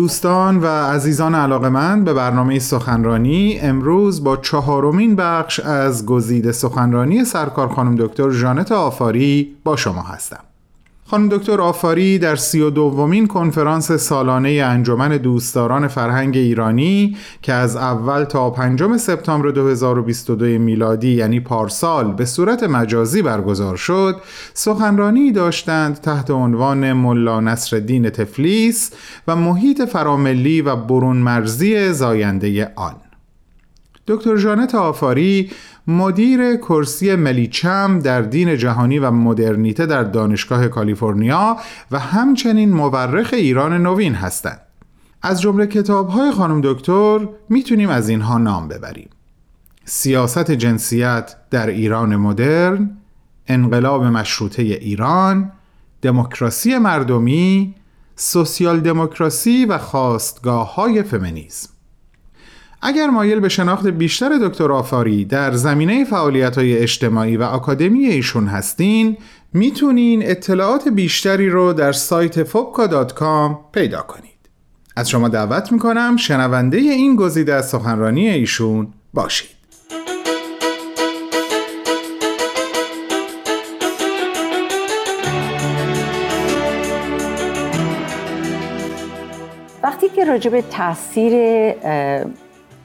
دوستان و عزیزان علاقمند به برنامه سخنرانی امروز با چهارمین بخش از گزیده سخنرانی سرکار خانم دکتر ژانت آفاری با شما هستم. خانم دکتر آفاری در سی و دومین کنفرانس سالانه انجمن دوستداران فرهنگ ایرانی که از اول تا پنجم سپتامبر 2022 میلادی یعنی پارسال به صورت مجازی برگزار شد سخنرانی داشتند تحت عنوان ملا نصرالدین تفلیس و محیط فراملی و برون مرزی زاینده آن. دکتر جانت آفاری مدیر کرسی ملیچم در دین جهانی و مدرنیته در دانشگاه کالیفرنیا و همچنین مورخ ایران نوین هستند. از جمله کتاب‌های خانم دکتر می‌تونیم از اینها نام ببریم. سیاست جنسیت در ایران مدرن، انقلاب مشروطه ایران، دموکراسی مردمی، سوسیال دموکراسی و خواستگاه های فمینیسم اگر مایل به شناخت بیشتر دکتر آفاری در زمینه فعالیت های اجتماعی و آکادمی ایشون هستین می‌تونین اطلاعات بیشتری رو در سایت فوبکا.com پیدا کنید. از شما دعوت می‌کنم شنونده این گزیده از سخنرانی ایشون باشید. وقتی که راجع به تاثیر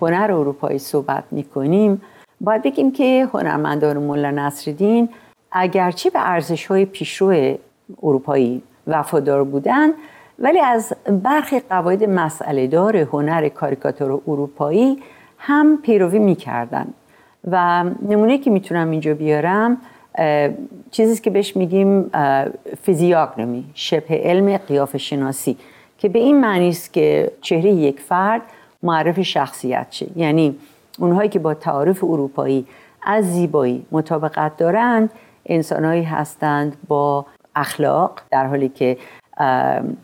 هنر اروپایی صحبت می‌کنیم. باید بگیم که هنرمندان مولا نصرالدین اگرچه به ارزش های پیشرو اروپایی وفادار بودند ولی از برخی قواعد مسئله دار هنر کاریکاتور اروپایی هم پیروی می‌کردن. و نمونه که می‌تونم اینجا بیارم چیزی که بهش میگیم فیزیاگنومی شبه علم قیافه شناسی که به این معنی است که چهره یک فرد معرف شخصیت شه یعنی اونهایی که با تعارف اروپایی از زیبایی مطابقت دارند انسانهایی هستند با اخلاق در حالی که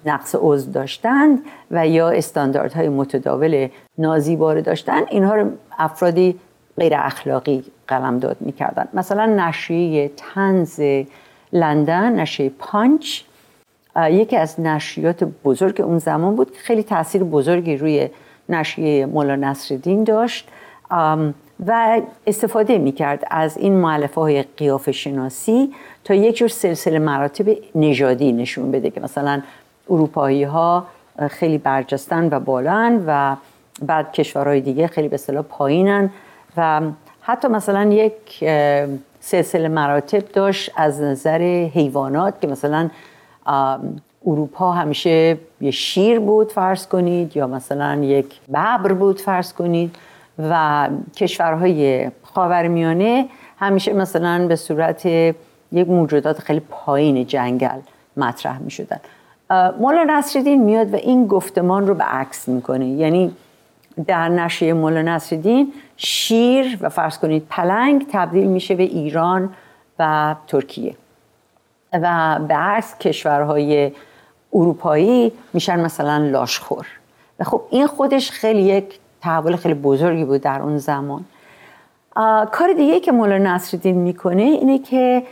نقص عضو داشتند و یا استانداردهای متداول نازیباره داشتند. اینها رو افرادی غیر اخلاقی قلمداد می‌کردن مثلا نشریه تنز لندن نشریه پانچ یکی از نشریات بزرگ اون زمان بود که خیلی تاثیر بزرگی روی نشریه مولا نصرالدین داشت و استفاده می‌کرد از این معلفه های قیافه شناسی تا یک جور سلسله مراتب نژادی نشون بده که مثلا اروپایی ها خیلی برجستن و بالان و بعد کشورهای دیگه خیلی به صلاح پایینن و حتی مثلا یک سلسله مراتب داشت از نظر حیوانات که مثلا اروپا همیشه یه شیر بود فرض کنید یا مثلا یک ببر بود فرض کنید و کشورهای خاورمیانه همیشه مثلا به صورت یک موجودات خیلی پایین جنگل مطرح می شدن مولا نصرالدین میاد و این گفتمان رو به عکس می‌کنه. یعنی در نشریه مولا نصرالدین شیر و فرض کنید پلنگ تبدیل میشه به ایران و ترکیه. و به عکس کشورهای اروپایی میشن مثلا لاشخور. و خب این خودش خیلی یک تحول خیلی بزرگی بود در اون زمان. کار دیگه که مولا نصرالدین می‌کنه اینه که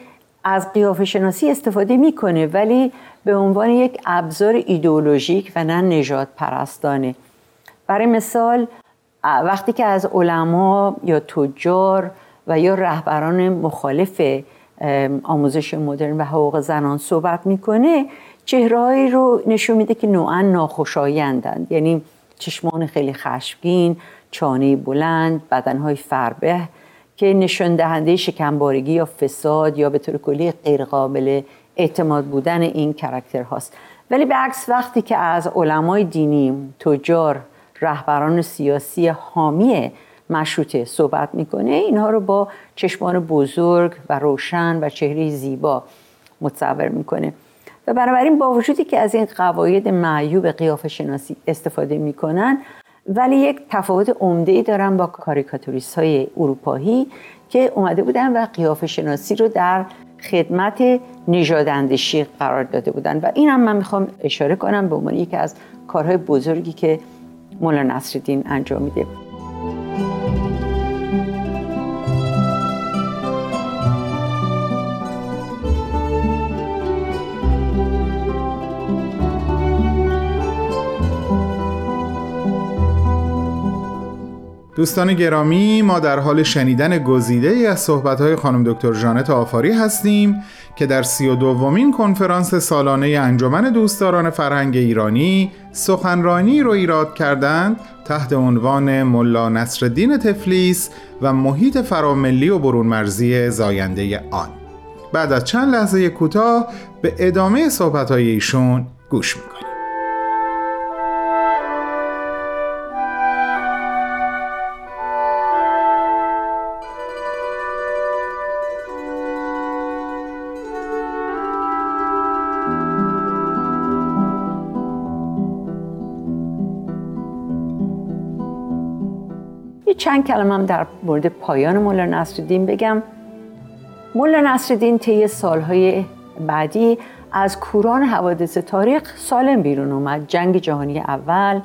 از قیافه شناسی استفاده می‌کنه ولی به عنوان یک ابزار ایدئولوژیک و نه نجات پرستانه برای مثال وقتی که از علما یا تجار و یا رهبران مخالف آموزش مدرن و حقوق زنان صحبت می‌کنه چهرهایی رو نشون میده که نوعا ناخوشایندند یعنی چشمان خیلی خشمگین چانه بلند بدنهای فربه که نشان دهنده شکمبارگی یا فساد یا به طور کلی غیرقابل اعتماد بودن این کرکتر هاست ولی به عکس وقتی که از علمای دینی تجار رهبران سیاسی حامی مشروطه صحبت می‌کنه اینها رو با چشمان بزرگ و روشن و چهره زیبا متصور می‌کنه. و بنابراین با وجودی که از این قواعد معیوب قیافه شناسی استفاده می‌کنن ولی یک تفاوت عمده ای دارن با کاریکاتوریست های اروپایی که اومده بودن و قیافه شناسی رو در خدمت نژاداندیشی قرار داده بودن. و این هم من می‌خوام اشاره کنم به عنوان یکی از کارهای بزرگی که مولا نصرالدین انجام میده. دوستان گرامی ما در حال شنیدن گزیده ای از صحبت‌های خانم دکتر جانت آفاری هستیم که در سی و دومین کنفرانس سالانه انجمن دوستداران فرهنگ ایرانی سخنرانی رو ایراد کردند تحت عنوان ملا نصرالدین تفلیس و محیط فراملی و برون مرزی زاینده آن. بعد از چند لحظه کوتاه به ادامه صحبت‌های ایشون گوش می‌کنیم. چند کلمه هم در مورد پایان مولا نصرالدین بگم. مولا نصرالدین طی سالهای بعدی از کوران حوادث تاریخ سالم بیرون اومد. جنگ جهانی اول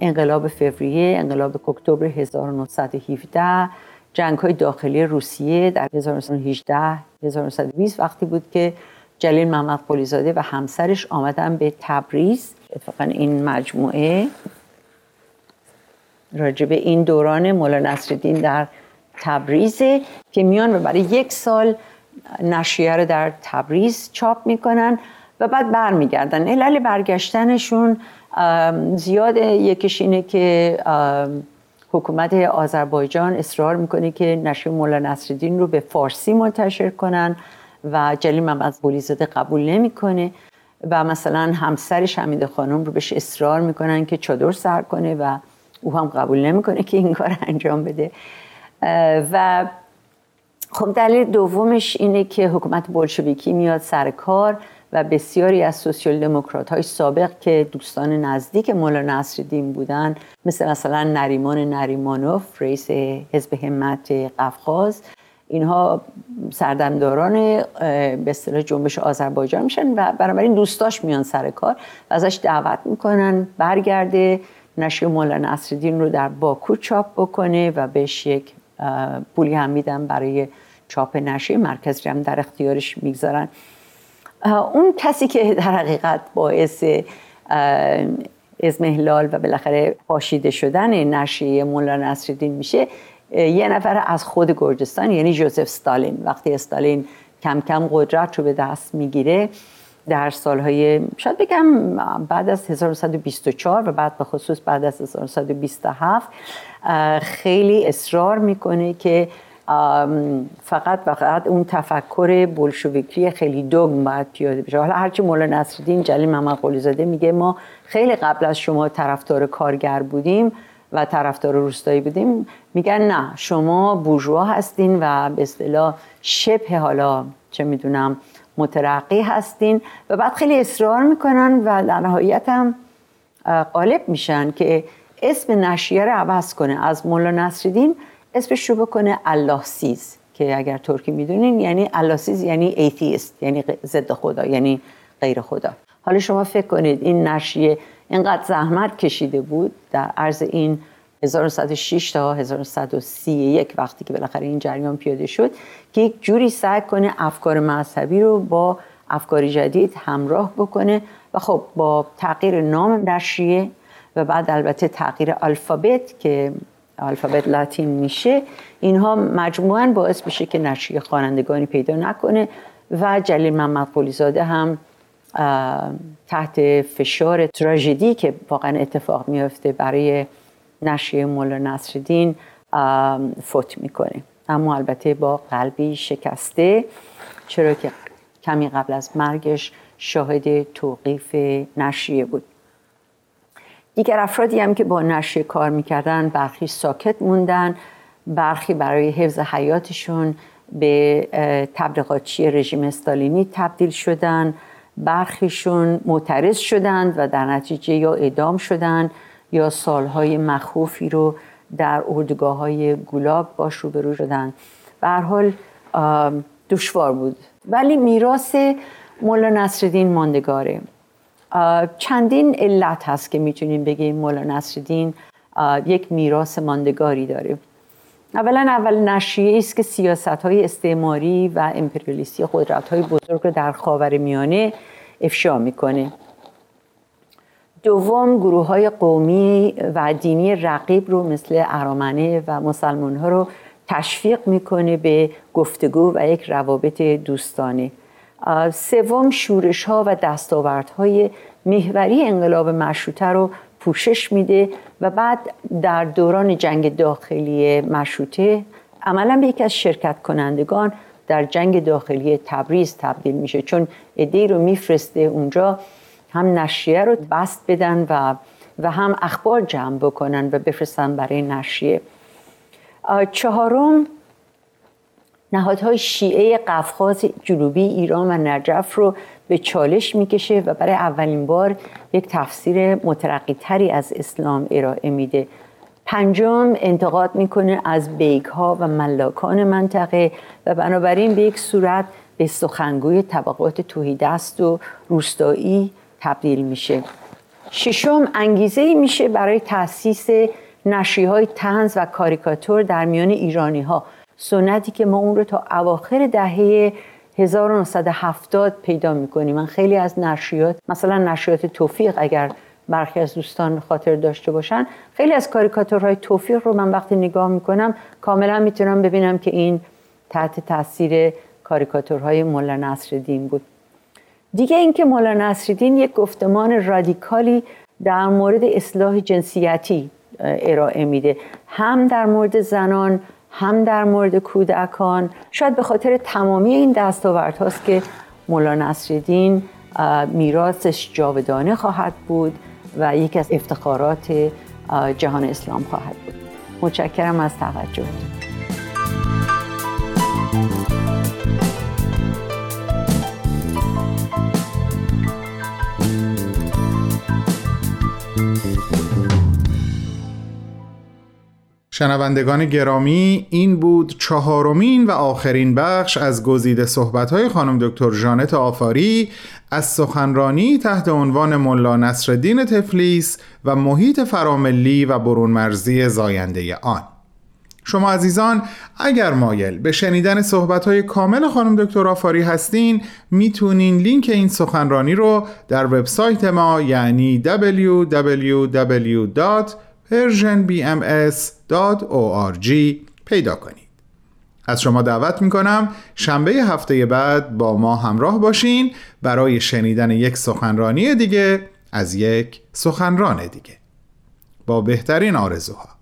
انقلاب فوریه انقلاب اکتبر 1917 جنگ های داخلی روسیه در 1918 1920 وقتی بود که جلیل محمد قلیزاده و همسرش آمدن به تبریز. اتفاقا این مجموعه راجب این دوران مولا نصرالدین در تبریز که میان و برای یک سال نشریه رو در تبریز چاپ می‌کنن و بعد برمیگردن. علل برگشتنشون زیاد یکیش اینه که حکومت آذربایجان اصرار می‌کنه که نشریه مولا نصرالدین رو به فارسی منتشر کنن و جلیل محمد قلیزاده قبول نمی‌کنه و مثلا همسرش حمید خانم رو بهش اصرار می‌کنن که چادر سر کنه و او هم قبول نمی‌کنه که این کار انجام بده. و خب دلیل دومش اینه که حکومت بولشویکی میاد سر کار و بسیاری از سوسیال دموکرات های سابق که دوستان نزدیک مولا نصرالدین بودن مثل مثلا نریمان نریمانوف رئیس حزب همت قفقاز اینها سردمداران به اصطلاح جنبش آذربایجان میشن و بنابراین دوستاش میان سر کار و ازش دعوت می‌کنن برگرده نشر مولا نصرالدین رو در باکو چاپ بکنه و بهش یک پولی هم میدن برای چاپ نشریه مرکز هم در اختیارش می‌گذارن. اون کسی که در حقیقت باعث ازمهلال و بالاخره پاشیده شدن نشریه مولا نصرالدین میشه یه نفر از خود گرجستان یعنی جوزف استالین وقتی استالین کم کم قدرت رو به دست می‌گیره در سالهای شاید بگم بعد از 1924 و بعد به خصوص بعد از 1927 خیلی اصرار می‌کنه که فقط فقط اون تفکر بولشویکی خیلی دوگم باید پیاده بشه. حالا هرچی مولا نصرالدین جلیل محمد قلیزاده میگه ما خیلی قبل از شما طرفدار کارگر بودیم و طرفدار روستایی بودیم. میگن نه شما بورژوا هستین و به اصطلاح شبه حالا چه می‌دونم مترقی هستین و بعد خیلی اصرار می‌کنن و در نهایت هم غالب میشن که اسم نشریه رو عوض کنه. از ملا نصرالدین اسمش رو بکنه Allahsız که اگر ترکی می‌دونین یعنی Allahsız یعنی atheist یعنی ضد خدا یعنی غیر خدا. حالا شما فکر کنید این نشریه اینقدر زحمت کشیده بود در عرض این 1906 تا 1931 وقتی که بالاخره این جریان پیاده شد که یک جوری سعی کنه افکار مذهبی رو با افکار جدید همراه بکنه و خب با تغییر نام نشریه و بعد البته تغییر الفابت که الفابت لاتین میشه اینها مجموعا باعث بشه که نشریه خوانندگانی پیدا نکنه و جلیل محمد قلیزاده هم تحت فشار تراژدی که واقعا اتفاق میافته برای نشریه مولا نصرالدین فوت می‌کنه. اما البته با قلبی شکسته چرا که کمی قبل از مرگش شاهد توقیف نشریه بود. دیگر افرادی هم که با نشریه کار می‌کردن برخی ساکت موندن برخی برای حفظ حیاتشون به تبلیغاتچی رژیم استالینی تبدیل شدن برخیشون معترض شدند و در نتیجه یا اعدام شدند. یا سالهای مخوفی رو در اردوگاه های گلاب باش روبرو شدن. به حال دشوار بود. ولی میراث مولا نصرالدین ماندگاره. چندین علت هست که می‌تونیم بگیم مولا نصرالدین یک میراث ماندگاری داره. اولا اول نشریه است که سیاست های استعماری و امپریالیستی قدرت های بزرگ رو در خاور میانه افشا می‌کنه. دوم گروه های قومی و دینی رقیب رو مثل ارامنه و مسلمان ها رو تشویق می‌کنه به گفتگو و یک روابط دوستانه. سوم شورش ها و دستاوردهای محوری انقلاب مشروطه رو پوشش میده و بعد در دوران جنگ داخلی مشروطه عملا به یکی از شرکت کنندگان در جنگ داخلی تبریز تبدیل میشه چون ایده رو میفرسته اونجا. هم نشریه رو بست بدن و و هم اخبار جمع بکنن و بفرستن برای نشریه. چهارم نهادهای شیعه قفقاز جنوبی ایران و نجف رو به چالش می‌کشه و برای اولین بار یک تفسیر مترقی تری از اسلام ارائه میده. پنجم انتقاد می‌کنه از بیگ ها و ملاکان منطقه و بنابراین به یک صورت به سخنگوی طبقات تهیدست و روستایی تبدیل میشه. ششم انگیزه ای میشه برای تاسیس نشریه های طنز و کاریکاتور در میان ایرانی ها سنتی که ما اون رو تا اواخر دهه 1970 پیدا می‌کنیم. من خیلی از نشریات مثلا نشریات توفیق اگر برخی از دوستان خاطر داشته باشن خیلی از کاریکاتورهای توفیق رو من وقتی نگاه می‌کنم کاملا می‌تونم ببینم که این تحت تاثیر کاریکاتورهای مولا نصرالدین بود. دیگه اینکه مولا نصرالدین یک گفتمان رادیکالی در مورد اصلاح جنسیتی ارائه میده. هم در مورد زنان هم در مورد کودکان. شاید به خاطر تمامی این دستاورد هاست که مولا نصرالدین میراثش جاودانه خواهد بود و یکی از افتخارات جهان اسلام خواهد بود. متشکرم از توجهتون. شنوندگان گرامی این بود چهارمین و آخرین بخش از گزیده صحبت‌های خانم دکتر ژانت آفاری از سخنرانی تحت عنوان ملا نصرالدین تفلیس و محیط فراملی و برون مرزی زاینده آن. شما عزیزان اگر مایل به شنیدن صحبت‌های کامل خانم دکتر آفاری هستین می‌تونین لینک این سخنرانی رو در وبسایت ما یعنی www. persianbms.org پیدا کنید از شما دعوت می کنم شنبه هفته بعد با ما همراه باشین برای شنیدن یک سخنرانی دیگه از یک سخنران دیگه با بهترین آرزوها